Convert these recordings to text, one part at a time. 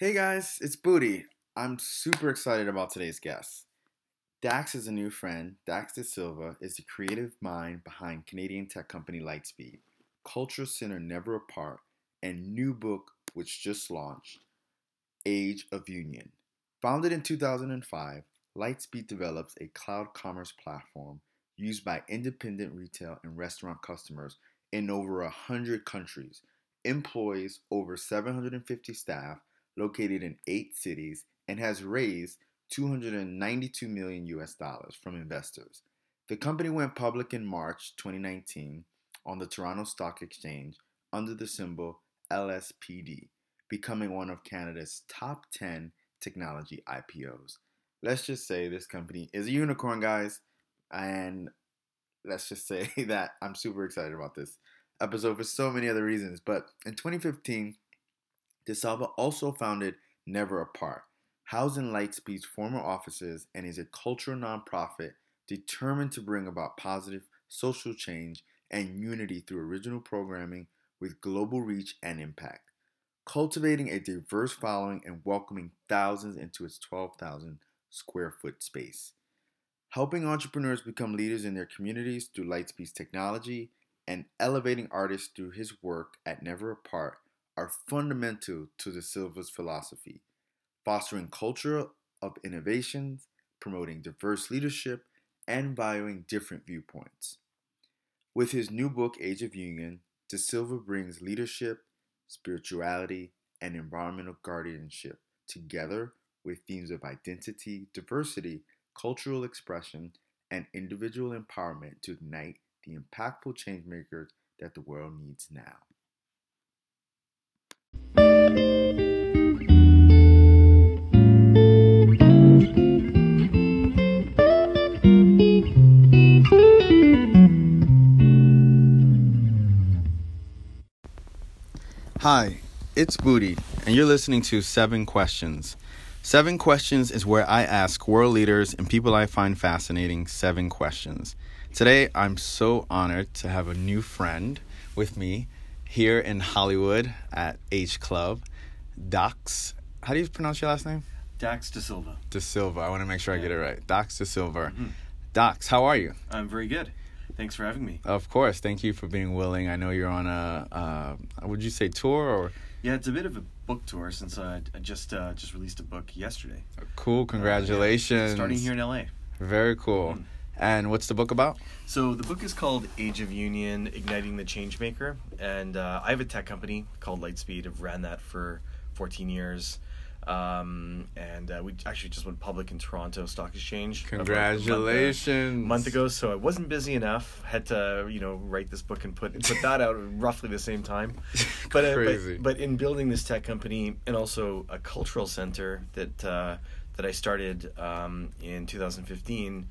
Hey guys, it's Booty. I'm super excited about today's guest. Dax is a new friend. Dax Dasilva is the creative mind behind Canadian tech company Lightspeed, Culture Center Never Apart, and new book which just launched, Age of Union. Founded in 2005, Lightspeed develops a cloud commerce platform used by independent retail and restaurant customers in over 100 countries, employs over 750 staff, located in eight cities, and has raised 292 million US dollars from investors. The company went public in March 2019 on the Toronto Stock Exchange under the symbol LSPD, becoming one of Canada's top 10 technology IPOs. Let's just say this company is a unicorn, guys, and let's just say that I'm super excited about this episode for so many other reasons. But in 2015, Dasilva also founded Never Apart, housing Lightspeed's former offices, and is a cultural nonprofit determined to bring about positive social change and unity through original programming with global reach and impact, cultivating a diverse following and welcoming thousands into its 12,000 square foot space. Helping entrepreneurs become leaders in their communities through Lightspeed's technology and elevating artists through his work at Never Apart are fundamental to Dasilva's philosophy, fostering culture of innovations, promoting diverse leadership, and valuing different viewpoints. With his new book, Age of Union, Dasilva brings leadership, spirituality, and environmental guardianship together with themes of identity, diversity, cultural expression, and individual empowerment to ignite the impactful changemakers that the world needs now. Hi, it's Booty, and you're listening to Seven Questions. Seven Questions is where I ask world leaders and people I find fascinating seven questions. Today, I'm so honored to have a new friend with me here in Hollywood at H Club, Dax. How do you pronounce your last name? Dax Dasilva. De Silva. I want to make sure I get it right. Dax Dasilva. Mhm. Dax, how are you? I'm very good. Thanks for having me. Of course. Thank you for being willing. I know you're on a, uh, would you say tour or Yeah, it's a bit of a book tour since I, I just uh, just released a book yesterday. cool? Congratulations. Starting here in LA. Very cool. Mhm. And what's the book about? So the book is called Age of Union: Igniting the Changemaker, and uh, I have a tech company called Lightspeed. I've ran that for 14 years, um, and uh, we actually just went public in Toronto Stock Exchange. about a month, Congratulations. month ago, so I wasn't busy enough. Had to, you know, write this book and put put that out roughly the same time. But, uh, Crazy. but but in building this tech company and also a cultural center that uh, that I started um, in 2015,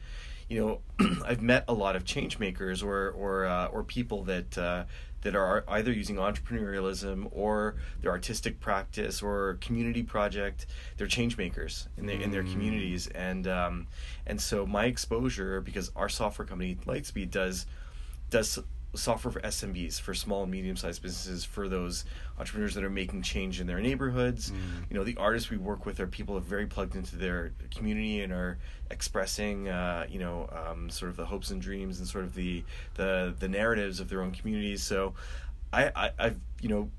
you know, I've met a lot of change makers or or uh, or people that. Uh, that are either using entrepreneurialism or their artistic practice or community project. They're change makers in their in their Mm. communities, and um, and so my exposure because our software company Lightspeed does does software for SMBs for small and medium sized businesses for those entrepreneurs that are making change in their neighborhoods. Mm. You know, the artists we work with are people who are very plugged into their community and are expressing, uh, you know, um, sort of the hopes and dreams and sort of the the the narratives of their own communities. So, I, I I've you know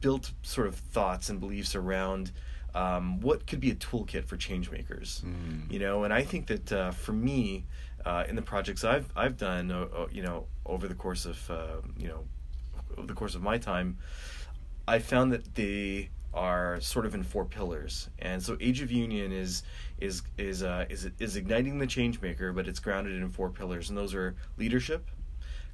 built sort of thoughts and beliefs around um, what could be a toolkit for change makers Mm. you know and i think that uh, for me uh, in the projects i've i've done uh, uh, you know over the course of uh, you know over the course of my time i found that they are sort of in four pillars. And so age of union is is is uh, is is igniting the change maker but it's grounded in four pillars. And those are leadership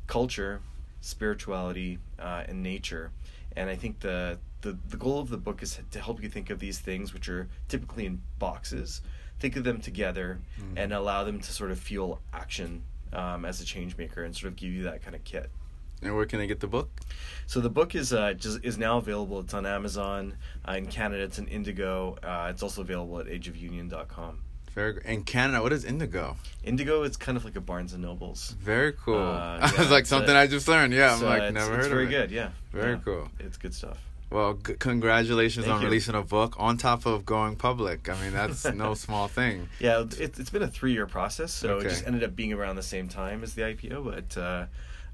culture spirituality uh, and nature. And i think the, the the goal of the book is to help you think of these things which are typically in boxes think of them together Mm. and allow them to sort of fuel action um, as a change maker and sort of give you that kind of kit And where can I get the book? so the book is uh, just is now available it's on amazon uh, in canada it's in indigo uh, it's also available at ageofunion.com Very good. In Canada, what is indigo? indigo it's kind of like a barnes and nobles Very cool. Uh, It's like something uh, I just learned. Yeah, I'm like never heard of it. Very good yeah Very Yeah. cool. it's good stuff Well, c- congratulations Thank on you. releasing a book on top of going public. I mean, that's no small thing. Yeah, it, it's been a three year process, so Okay. it just ended up being around the same time as the IPO. But uh,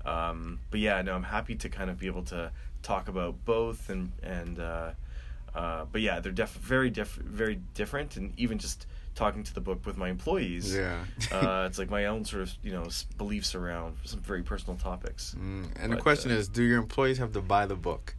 um, but yeah, no, I'm happy to kind of be able to talk about both and and uh, uh, but yeah, they're def- very diff- very different, and even just talking to the book with my employees, Yeah. uh, it's like my own sort of you know beliefs around some very personal topics. Mm, and the question uh, is, do your employees have to buy the book?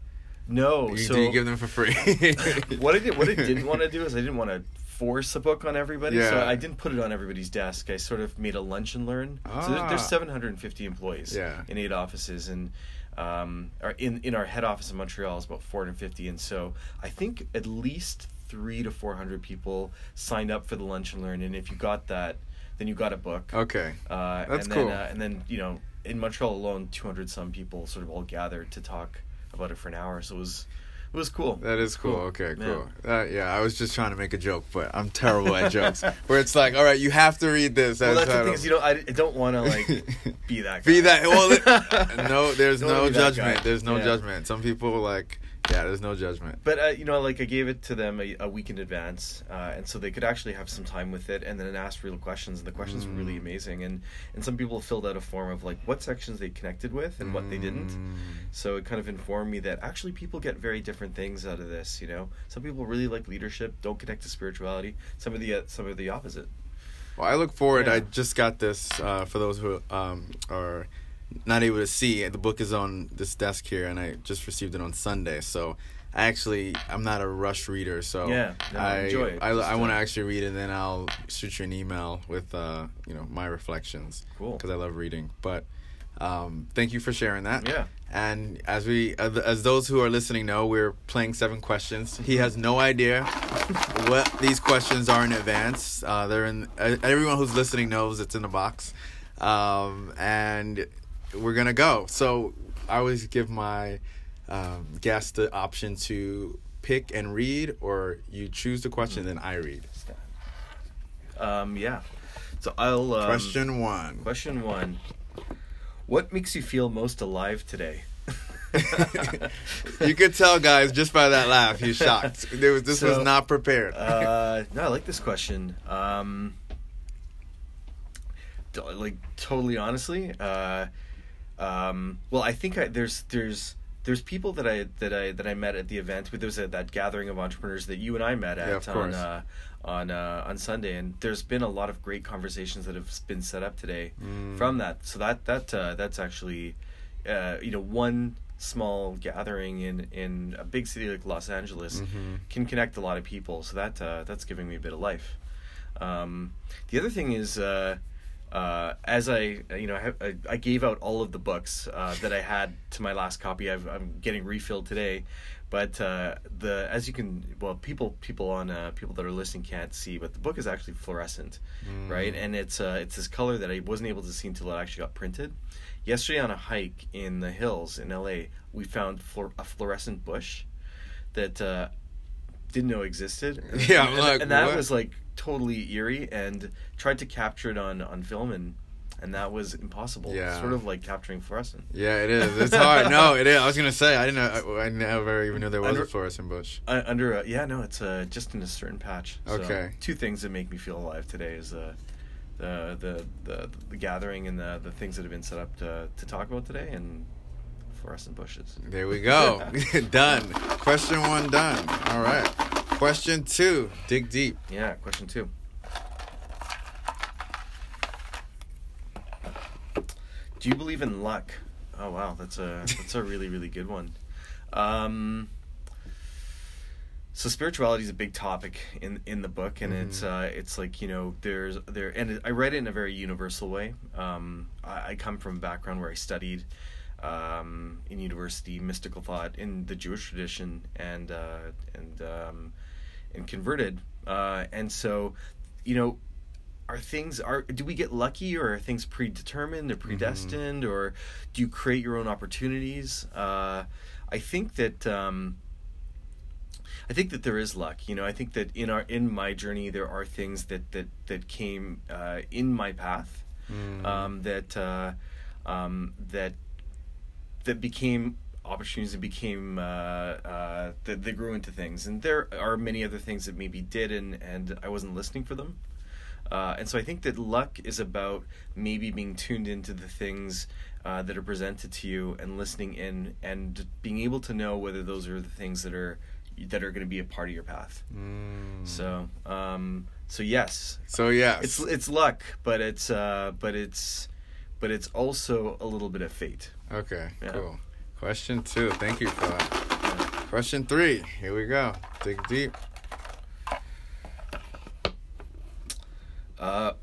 No, You- so do you give them for free? what I did, what I didn't want to do is I didn't want to force a book on everybody, Yeah. so I didn't put it on everybody's desk. I sort of made a lunch and learn. So there, Ah. there's 750 employees Yeah. in eight offices, and um, in in our head office in Montreal is about 450, and so I think at least three to 400 people signed up for the lunch and learn, and if you got that, then you got a book. okay. Uh, That's and cool. Then, uh, and then you know, in Montreal alone, 200 some people sort of all gathered to talk about it for an hour. So it was it was cool. That is cool. Cool. Okay, Yeah. cool. Uh, yeah, I was just trying to make a joke, but I'm terrible at jokes. Where it's like, all right, you have to read this. Well, that's the thing is, you know, I, I don't want to like be that. Guy. Be that. Well, no, there's no judgment. There's no Yeah. judgment. Some people like, yeah, there's no judgment. But uh, you know, like I gave it to them a, a week in advance, uh, and so they could actually have some time with it, and then ask real questions. And the questions were Mm. really amazing, and and some people filled out a form of like what sections they connected with and what they didn't. Mm. So it kind of informed me that actually people get very different things out of this. You know, some people really like leadership, don't connect to spirituality. Some of the uh, some of the opposite. Well, I look forward. Yeah. I just got this uh, for those who um, are not able to see. The book is on this desk here, and I just received it on Sunday. So I actually, I'm not a rush reader. So Yeah, no, I enjoy it. I, I want to uh, actually read it, and then I'll shoot you an email with uh, you know my reflections Cool. because I love reading. But um, thank you for sharing that. Yeah. And as we, as those who are listening know, we're playing seven questions. He has no idea what these questions are in advance. Uh, they're in. Uh, everyone who's listening knows it's in the box, um, and we're gonna go. So I always give my um, guests the option to pick and read, or you choose the question, then I read. Um, yeah. So I'll um, question one. Question one. What makes you feel most alive today? you could tell, guys, just by that laugh, he's shocked. There was, this was not prepared. uh, no, I like this question. Um, like totally honestly, uh, um, well, I think I, there's there's there's people that I that I that I met at the event. There was a, that gathering of entrepreneurs that you and I met at of on uh, on uh, on Sunday, and there's been a lot of great conversations that have been set up today Mm. from that. So that that uh, that's actually uh, you know one small gathering in in a big city like Los Angeles Mhm. can connect a lot of people. So that uh, that's giving me a bit of life. Um, the other thing is, uh, as I you know I, I, I gave out all of the books uh, that I had to my last copy. I've, I'm getting refilled today, but uh, the as you can well people people on uh, people that are listening can't see, but the book is actually fluorescent, Mm. right? And it's uh, it's this color that I wasn't able to see until it actually got printed. Yesterday on a hike in the hills in LA, we found fluor- a fluorescent bush that uh, didn't know existed. Yeah, and, like, and that what? was like totally eerie, and tried to capture it on on film, and and that was impossible. Yeah. sort of like capturing fluorescent. Yeah, it is. It's hard. No, it is. I was gonna say I didn't know. I, I never even knew there was Under- a fluorescent bush. Uh, under a, yeah, no, it's uh, just in a certain patch. So, Okay. Two things that make me feel alive today is uh, the the the the gathering and the the things that have been set up to to talk about today, and fluorescent bushes. There we go. done. Question one done. All right. Question two. Dig deep. Yeah. Question two. Do you believe in luck? Oh wow, that's a that's a really really good one. Um, so spirituality is a big topic in in the book, and it's Mhm. uh, it's like you know there's there and I read it in a very universal way. Um, I, I come from a background where I studied um, in university mystical thought in the Jewish tradition, and uh, and um, and converted, uh, and so you know are things are do we get lucky or are things predetermined or predestined or do you create your own opportunities? Uh, i think that um, i think that there is luck. You know i think that in our in my journey there are things that that that came uh, in my path Mm. um, that uh, um, that that became opportunities and became uh, uh, that they grew into things. And there are many other things that maybe did, and and I wasn't listening for them. Uh, and so I think that luck is about maybe being tuned into the things uh, that are presented to you and listening in and being able to know whether those are the things that are that are going to be a part of your path. Mm. So, um, so yes, So yes. it's it's luck, but it's uh, but it's but it's also a little bit of fate. Okay. Yeah. Cool. Question two. Thank you for that. Question three. Here we go. Dig deep. Uh,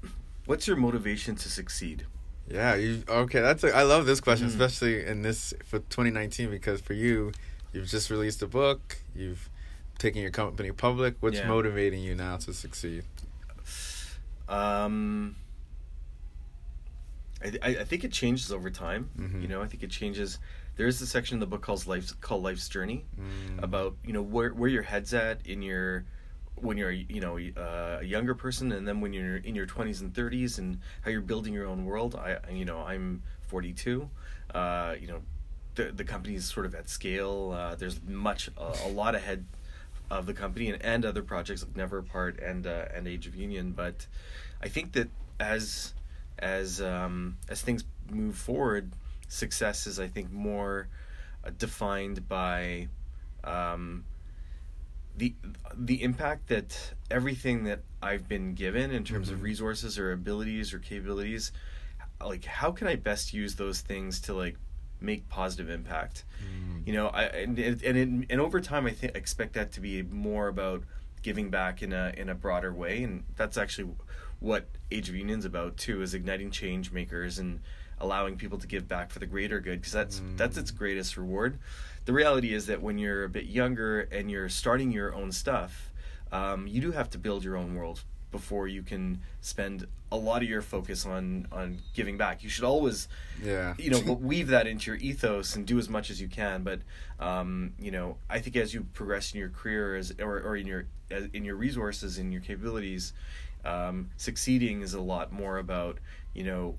what's your motivation to succeed? Yeah. You okay? That's. A, I love this question, Mm. especially in this for 2019 because for you, you've just released a book. You've taken your company public. What's Yeah. motivating you now to succeed? Um, I, I I think it changes over time. Mhm. You know, I think it changes. There is a section in the book called Life's called Life's Journey Mm. about you know where where your head's at in your when you're you know uh, a younger person and then when you're in your 20s and 30s and how you're building your own world i I- you know i'm 42 uh, you know the the company is sort of at scale uh, there's much a, a lot ahead of the company and, and other projects like never apart and uh, and age of union but i think that as as um, as things move forward success is i think more uh, defined by um, the the impact that everything that I've been given in terms Mhm. of resources or abilities or capabilities, like how can I best use those things to like make positive impact? Mm. You know, I and and and, and over time I think expect that to be more about giving back in a in a broader way, and that's actually what Age of Union's about too, is igniting change makers and allowing people to give back for the greater good because that's that's its greatest reward. The reality is that when you're a bit younger and you're starting your own stuff, um, you do have to build your own world before you can spend a lot of your focus on on giving back. You should always Yeah. you know weave that into your ethos and do as much as you can but um, you know i think as you progress in your career as or, or in your as- in your resources and your capabilities um, succeeding is a lot more about you know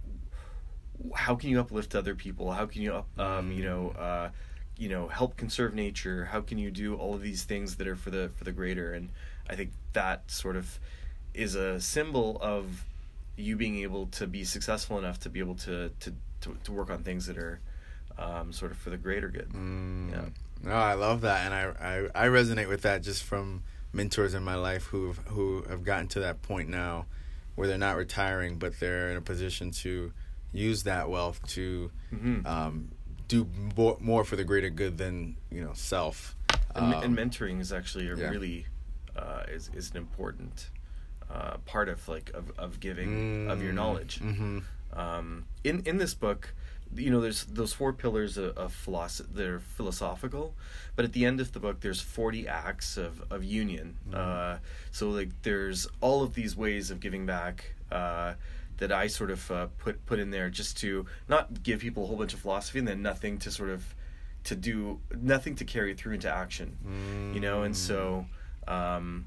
how can you uplift other people? How can you up, um, you know uh, you know help conserve nature? How can you do all of these things that are for the for the greater? And i think that sort of is a symbol of you being able to be successful enough to be able to to to, to work on things that are um, sort of for the greater good. Mm. Yeah. No, I love that, and I, I I resonate with that just from mentors in my life who who have gotten to that point now, where they're not retiring, but they're in a position to use that wealth to Mhm. um, do more, more for the greater good than you know self. and, Um, and mentoring is actually a yeah. really uh, is is an important uh, part of like of, of giving of your Mm, knowledge mhm. um, in in this book you know there's those four pillars of, of philosophy they're philosophical but at the end of the book there's 40 acts of, of union. Uh, so like there's all of these ways of giving back uh, that I sort of uh, put put in there just to not give people a whole bunch of philosophy and then nothing to sort of to do nothing to carry through into action you know and so um,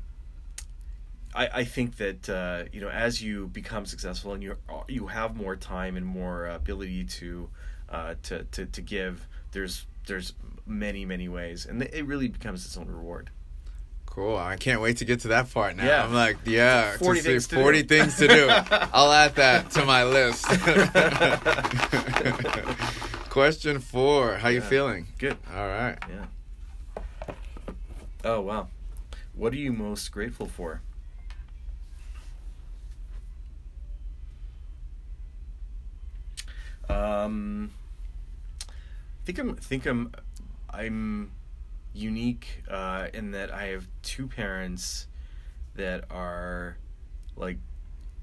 I, I think that uh, you know as you become successful and you you have more time and more ability to uh, to, to to give there's there's many many ways and it really becomes its own reward Cool. I can't wait to get to that part now. Yeah. I'm like, yeah, 40 to things to 40 do. things to do. I'll add that to my list. Question four. How you feeling? good All right. yeah oh wow what are you most grateful for um I think I'm think I'm I'm unique uh, in that I have two parents that are like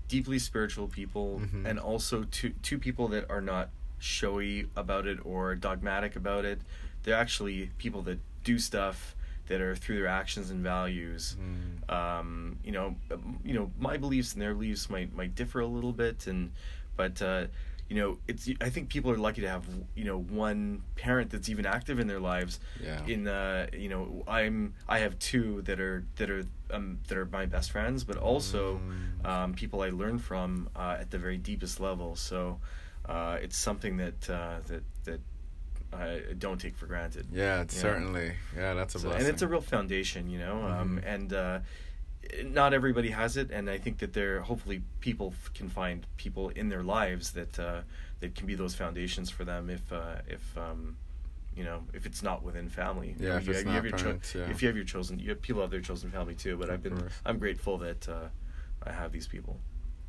deeply spiritual people Mhm. and also two two people that are not showy about it or dogmatic about it. They're actually people that do stuff that are through their actions and values. Mm. Um, you know, um, you know, my beliefs and their beliefs might might differ a little bit, and but uh, you know, it's I think people are lucky to have you know one parent that's even active in their lives. Yeah. In uh, you know, I'm I have two that are that are um, that are my best friends, but also Mm. um, people I learn from uh, at the very deepest level. So uh, it's something that uh, that that I don't take for granted. Yeah, it's certainly. Yeah, that's a So- blessing. and it's a real foundation, you know. Um, Mhm. and uh, not everybody has it, and I think that there hopefully people f- can find people in their lives that uh, that can be those foundations for them if uh, if um, you know if it's not within family. You Yeah, know, if you it's have- you not have your cho- parents, yeah. if you have your chosen, you have people of their chosen family too. But I've been course. I'm grateful that uh, I have these people.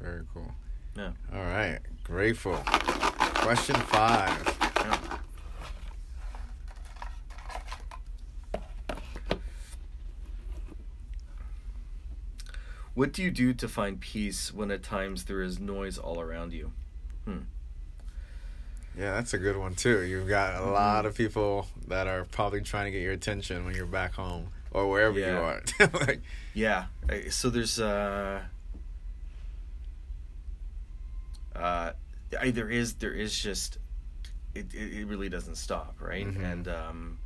Very cool. Yeah. All right, grateful. Question five. yeah. What do you do to find peace when at times there is noise all around you? Hmm. Yeah, that's a good one too. You've got a Mm-hmm. lot of people that are probably trying to get your attention when you're back home or wherever you are. like, Yeah. So there's uh uh I, there is there is just it, it it really doesn't stop, right? Mhm. And um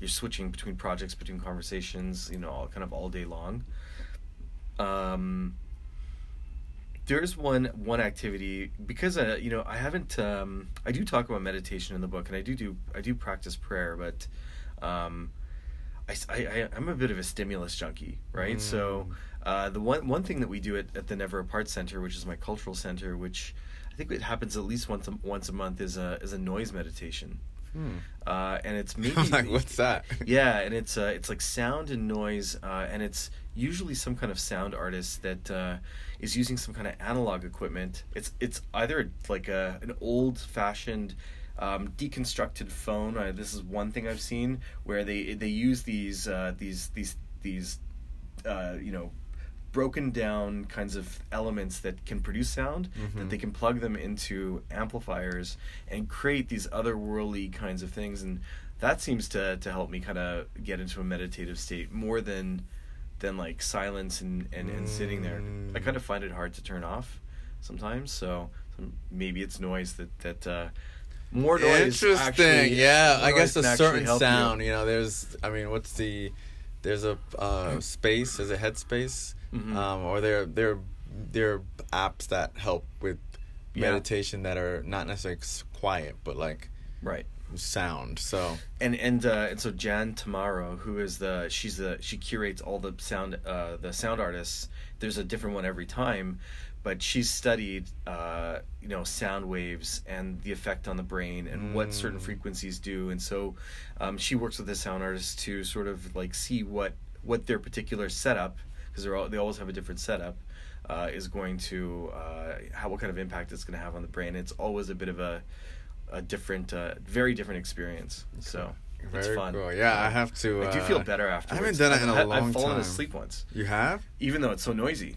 you're switching between projects, between conversations, you know, all kind of all day long. Um there's one one activity because uh, you know I haven't um, I do talk about meditation in the book and I do do I do practice prayer but um, I, I, am a bit of a stimulus junkie right so uh, the one one thing that we do at, at the Never Apart Center which is my cultural center which I think it happens at least once a, once a month is a is a noise meditation hmm. uh, and it's maybe I'm like, what's that? yeah, and it's uh, it's like sound and noise, uh, and it's usually some kind of sound artist that uh, is using some kind of analog equipment. It's it's either like a an old fashioned um, deconstructed phone. Uh, this is one thing I've seen where they they use these uh, these these these uh, you know broken down kinds of elements that can produce sound that Mhm. they can plug them into amplifiers and create these otherworldly kinds of things and that seems to to help me kind of get into a meditative state more than than like silence and and, and sitting there i Mm. kind of find it hard to turn off sometimes so maybe it's noise that that uh more noise Interesting. actually- yeah, I guess a certain help you. sound. You. know, there's. I mean, what's the? There's a uh, space. There's a headspace. Mhm. Um, or there there there are apps that help with Yeah. meditation that are not necessarily quiet, but like right sound. So and and uh, and so Jan Tamaro, who is the she's the she curates all the sound uh, the sound artists. There's a different one every time, but she's studied uh, you know sound waves and the effect on the brain and what certain Mm. frequencies do. And so um, she works with the sound artists to sort of like see what what their particular setup because they're all they always have a different setup. Uh, is going to uh, how what kind of impact it's going to have on the brain. It's always a bit of a a different, uh, very different experience. So it's very fun. cool. Yeah, I have to. I do uh, feel better after. I haven't done it in a I've, long time. I've fallen time. asleep once, You have? even though it's so noisy.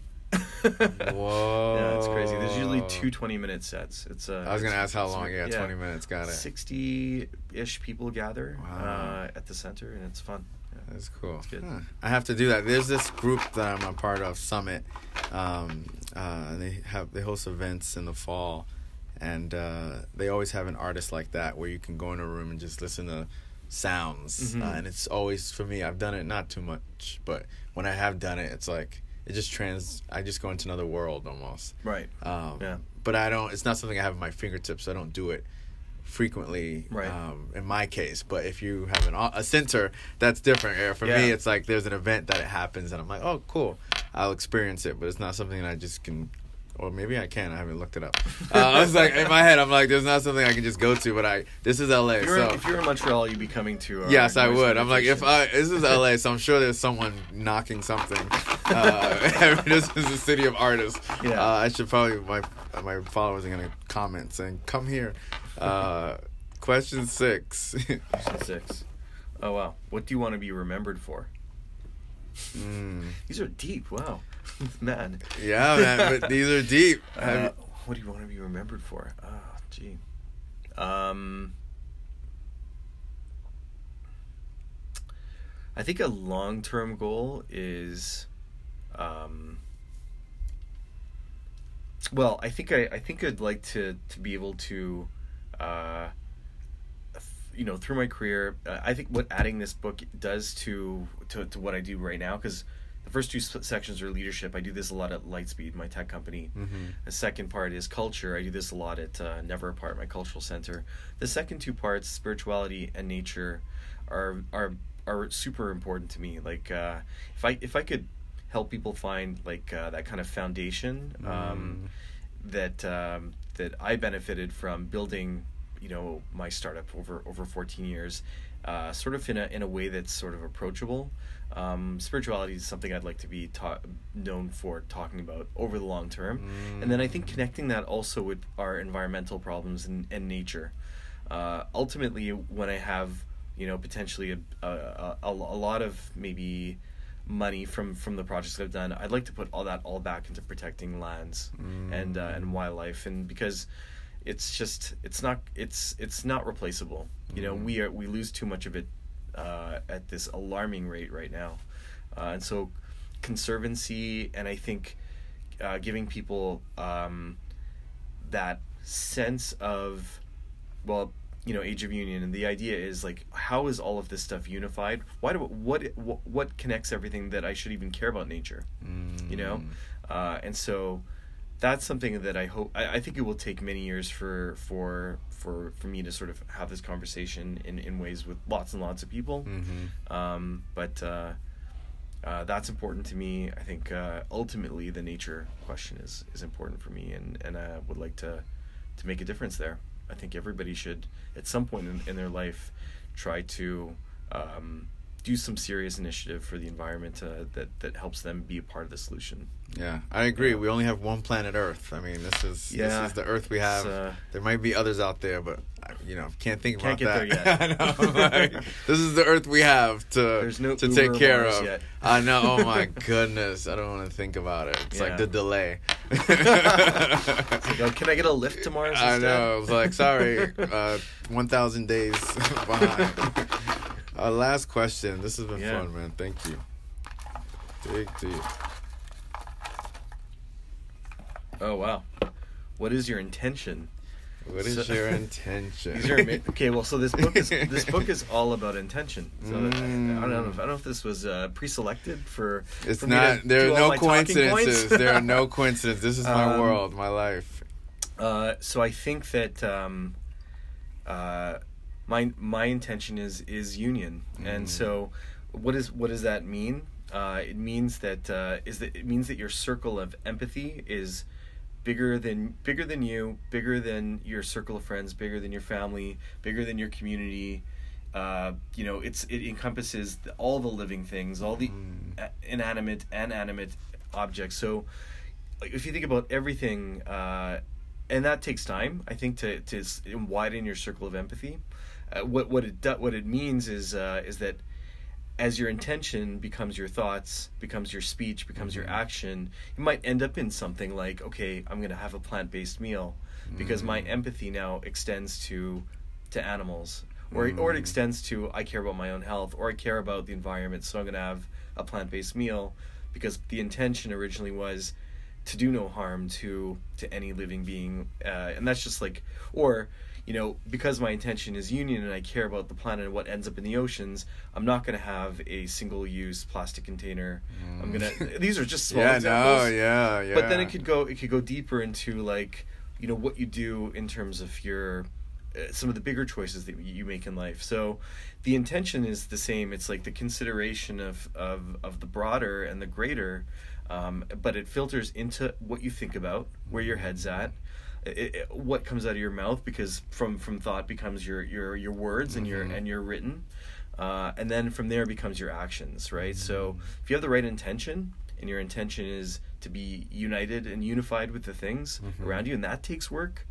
Whoa. Yeah, it's crazy. There's usually two 20 minute sets. It's uh, I was gonna ask how long. Yeah, twenty minutes. Got it. 60 ish people gather Wow. uh, at the center, and it's fun. Yeah. That's cool. good. Huh. I have to do that. There's this group that I'm a part of, Summit. Um, uh, they have they host events in the fall, and uh, they always have an artist like that where you can go in a room and just listen to sounds. Mhm. Uh, and it's always for me. I've done it not too much, but when I have done it, it's like it just trans. I just go into another world almost. Right. Um, Yeah. But I don't. It's not something I have at my fingertips. So I don't do it frequently. Right. Um, in my case, but if you have an a center, that's different. For me, it's like there's an event that it happens, and I'm like, oh, cool. I'll experience it, but it's not something that I just can. Or maybe I can. I haven't looked it up. Uh, I was like in my head, I'm like, there's not something I can just go to. But I this is LA, If you're, so if you're in Montreal, you'd be coming to. Our Yes, I would. I'm like, if. I this is LA, so I'm sure there's someone knocking something. Uh, this is the city of artists. Yeah. Uh, I should probably my my followers are gonna comment saying, "Come here." Uh, question six. Question six. Oh wow, what do you want to be remembered for? Mm. These are deep. Wow, man. Yeah, man, but these are deep. Uh, what do you want to be remembered for? Oh, gee. Um, I think a long-term goal is, um, well, I think I, I think I'd like to to be able to, uh, you know, through my career, uh, I think what adding this book does to to, to what I do right now, because the first two sections are leadership. I do this a lot at Lightspeed, my tech company. Mm-hmm. The second part is culture. I do this a lot at uh, Never Apart, my cultural center. The second two parts, spirituality and nature, are are are super important to me. Like uh, if I if I could help people find like uh, that kind of foundation um, that um, that I benefited from building, you know, my startup over over 14 years, uh, sort of in a in a way that's sort of approachable. Um, spirituality is something I'd like to be ta- known for talking about over the long term, and then I think connecting that also with our environmental problems and, and nature. Uh, ultimately, when I have you know potentially a, a, a, a lot of maybe money from from the projects I've done, I'd like to put all that all back into protecting lands and uh, and wildlife, and because it's just it's not it's it's not replaceable. You know, we are we lose too much of it uh, at this alarming rate right now, uh, and so conservancy and I think uh, giving people um, that sense of well you know age of union and the idea is like how is all of this stuff unified? Why do what what, what connects everything that i should even care about nature? You know? Uh, and so that's something that i hope I, I think it will take many years for for for for me to sort of have this conversation in in ways with lots and lots of people Mm-hmm. um, but uh, uh, that's important to me. I think uh, ultimately the nature question is is important for me, and and I would like to to make a difference there. I think everybody should, at some point in, in their life, try to um, do some serious initiative for the environment uh, that that helps them be a part of the solution. Yeah, I agree. We only have one planet Earth. I mean, this is Yeah. this is the Earth we have. Uh, there might be others out there, but I- you know, can't think Can't about get that. there yet. I know. like, this is the Earth we have to no to Uber take care of. yet. I know. Oh my goodness, I don't want to think about it. It's Yeah. like the delay. Yo, can I get a lift tomorrow? I instead? know. It's like sorry, uh, one thousand days behind. Uh, last question. This has been Yeah. fun, man. Thank you. Dig deep. Oh wow, what is your intention? What is So- your intention? Are okay. Well, so this book is this book is all about intention. So I, I don't know. If, I don't know if this was uh, pre-selected for. It's for not. There are no coincidences. there are no coincidences. This is my Um, world, my life. Uh, so I think that um, uh, my my intention is is union, and Mm. so what is what does that mean? Uh, it means that uh, is that it means that your circle of empathy is bigger than bigger than you, bigger than your circle of friends, bigger than your family, bigger than your community. Uh, you know, it's it encompasses the, all the living things, all the Mm. inanimate and animate objects. So, if you think about everything, uh, and that takes time, I think to to widen your circle of empathy. Uh, what what it do, what it means is uh, is that as your intention becomes your thoughts, becomes your speech, becomes your action, you might end up in something like, okay, I'm gonna have a plant based meal because my empathy now extends to to animals. Or, or it Mm. extends to I care about my own health or I care about the environment so I'm gonna have a plant based meal because the intention originally was to do no harm to to any living being uh, and that's just like or you know because my intention is union and i care about the planet and what ends up in the oceans i'm not going to have a single use plastic container. I'm going to these are just small Mm. yeah, examples no, yeah, yeah. but then it could go it could go deeper into like you know what you do in terms of your uh, some of the bigger choices that you make in life. So the intention is the same. It's like the consideration of of of the broader and the greater um, but it filters into what you think about where your head's at it, it- what comes out of your mouth because from from thought becomes your your your words and your Mhm. and your written uh, and then from there becomes your actions right so if you have the right intention and your intention is to be united and unified with the things Mhm. around you and that takes work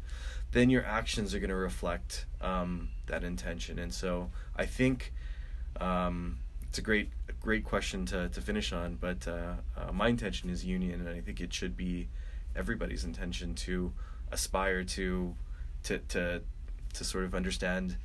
then your actions are going to reflect um, that intention and so i think um, it's a great great question to, to finish on but uh, uh, my intention is union and i think it should be everybody's intention to aspire to to to to sort of understand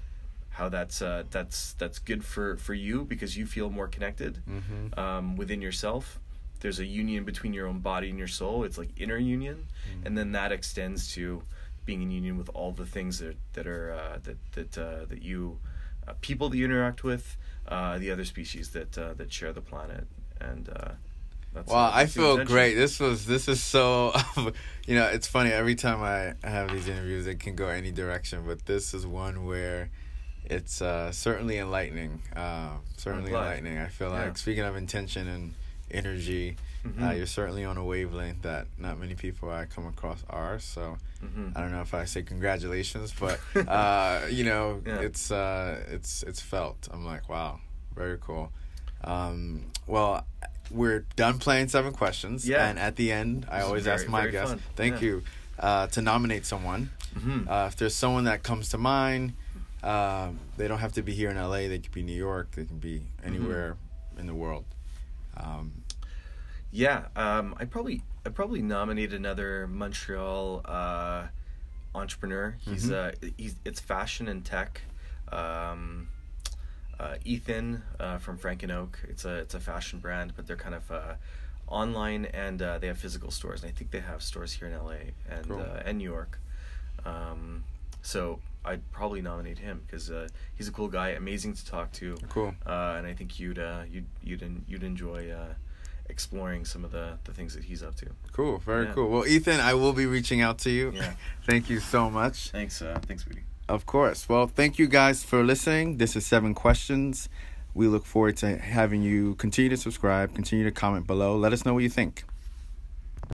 how that's uh, that's that's good for for you because you feel more connected Mhm. um, within yourself. There's a union between your own body and your soul. It's like inner union, and then that extends to being in union with all the things that that are uh, that that uh, that you uh, people that you interact with, uh, the other species that uh, that share the planet, and uh, That's, Well, uh, I feel great. This was this is so, you know, it's funny every time I have these interviews, it can go any direction, but this is one where it's uh, certainly enlightening. Uh, certainly enlightening. I feel Yeah. like speaking of intention and energy, uh, Mhm. you're certainly on a wavelength that not many people I come across are. So Mhm. I don't know if I say congratulations, but uh, you know, Yeah. it's uh, it's it's felt. I'm like, wow, very cool. Um, well, we're done playing seven questions, Yeah. and at the end, I always very- ask my guests, fun. thank Yeah. you, uh, to nominate someone. Mhm. Uh, if there's someone that comes to mind, um, they don't have to be here in LA. They could be New York. They can be Mm-hmm. anywhere in the world. Um, Yeah, um, I probably I probably nominate another Montreal uh, entrepreneur. He's Mhm. uh he's it's fashion and tech. Um, uh, Ethan uh, from Frank and Oak. It's a it's a fashion brand, but they're kind of uh, online and uh, they have physical stores. And I think they have stores here in LA and Cool. uh, and New York. Um, so I'd probably nominate him because uh, he's a cool guy, amazing to talk to. Cool. Uh, and I think you'd uh, you'd you'd en- you'd enjoy uh, exploring some of the, the things that he's up to. cool. Very Yeah. cool. Well, Ethan, I will be reaching out to you. Yeah. Thank you so much. Thanks, uh, thanks, Woody. Of course. Well, thank you guys for listening. This is Seven Questions. We look forward to having you continue to subscribe, continue to comment below. Let us know what you think.